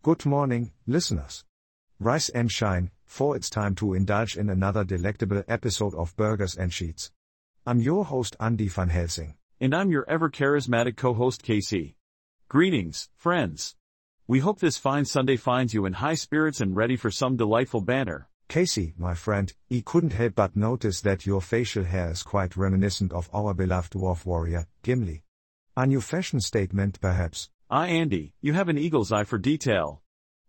Good morning, listeners. Rise and shine, for it's time to indulge in another delectable episode of Burgers and Sheets. I'm your host Andy van Helsing. And I'm your ever charismatic co host Casey. Greetings, friends. We hope this fine Sunday finds you in high spirits and ready for some delightful banter. Casey, my friend, he couldn't help but notice that your facial hair is quite reminiscent of our beloved dwarf warrior, Gimli. A new fashion statement, perhaps? Ah, Andy, you have an eagle's eye for detail.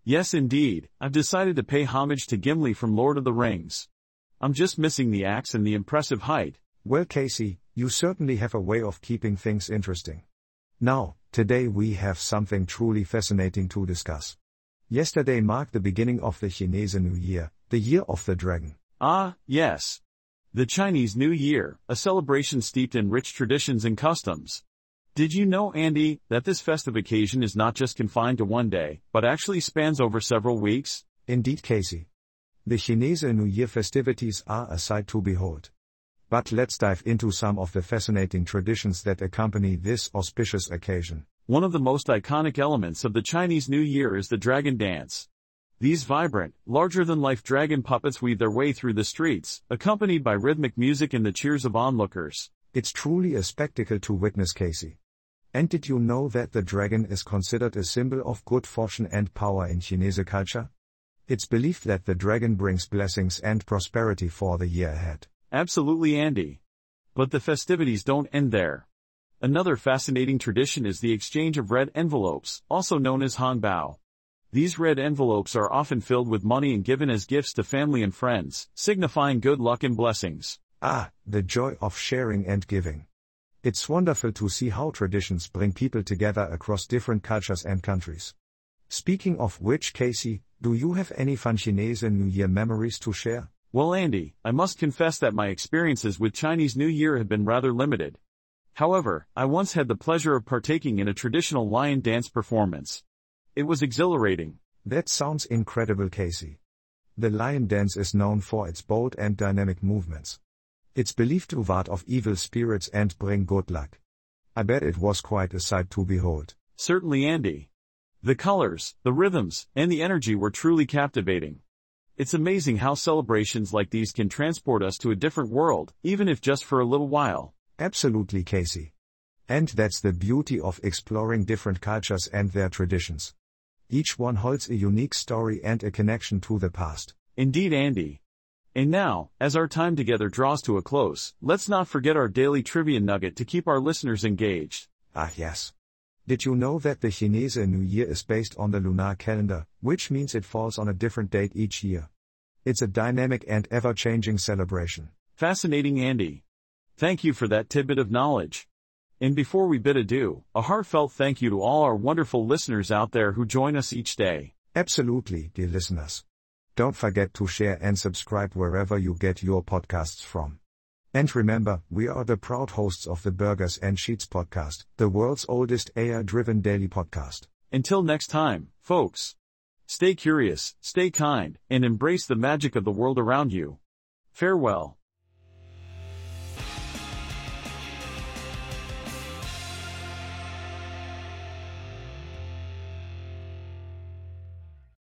Yes, indeed, I've decided to pay homage to Gimli from Lord of the Rings. I'm just missing the axe and the impressive height. Well, Casey, you certainly have a way of keeping things interesting. Now, today we have something truly fascinating to discuss. Yesterday marked the beginning of the Chinese New Year, the Year of the Dragon. Ah, yes. The Chinese New Year, a celebration steeped in rich traditions and customs. Did you know, Andy, that this festive occasion is not just confined to one day, but actually spans over several weeks? Indeed, Casey. The Chinese New Year festivities are a sight to behold. But let's dive into some of the fascinating traditions that accompany this auspicious occasion. One of the most iconic elements of the Chinese New Year is the dragon dance. These vibrant, larger than life dragon puppets weave their way through the streets, accompanied by rhythmic music and the cheers of onlookers. It's truly a spectacle to witness, Casey. And did you know that the dragon is considered a symbol of good fortune and power in Chinese culture? It's believed that the dragon brings blessings and prosperity for the year ahead. Absolutely, Andy. But the festivities don't end there. Another fascinating tradition is the exchange of red envelopes, also known as Hongbao. These red envelopes are often filled with money and given as gifts to family and friends, signifying good luck and blessings. Ah, the joy of sharing and giving. It's wonderful to see how traditions bring people together across different cultures and countries. Speaking of which, Casey, do you have any fun Chinese New Year memories to share? Well, Andy, I must confess that my experiences with Chinese New Year have been rather limited. However, I once had the pleasure of partaking in a traditional lion dance performance. It was exhilarating. That sounds incredible, Casey. The lion dance is known for its bold and dynamic movements. It's believed to ward off evil spirits and bring good luck. I bet it was quite a sight to behold. Certainly, Andy. The colors, the rhythms, and the energy were truly captivating. It's amazing how celebrations like these can transport us to a different world, even if just for a little while. Absolutely, Casey. And that's the beauty of exploring different cultures and their traditions. Each one holds a unique story and a connection to the past. Indeed, Andy. And now, as our time together draws to a close, let's not forget our daily trivia nugget to keep our listeners engaged. Ah, yes. Did you know that the Chinese New Year is based on the lunar calendar, which means it falls on a different date each year? It's a dynamic and ever changing celebration. Fascinating, Andy. Thank you for that tidbit of knowledge. And before we bid adieu, a heartfelt thank you to all our wonderful listeners out there who join us each day. Absolutely, dear listeners. Don't forget to share and subscribe wherever you get your podcasts from. And remember, we are the proud hosts of the Burgers and Sheets podcast, the world's oldest AI driven daily podcast. Until next time, folks. Stay curious, stay kind, and embrace the magic of the world around you. Farewell.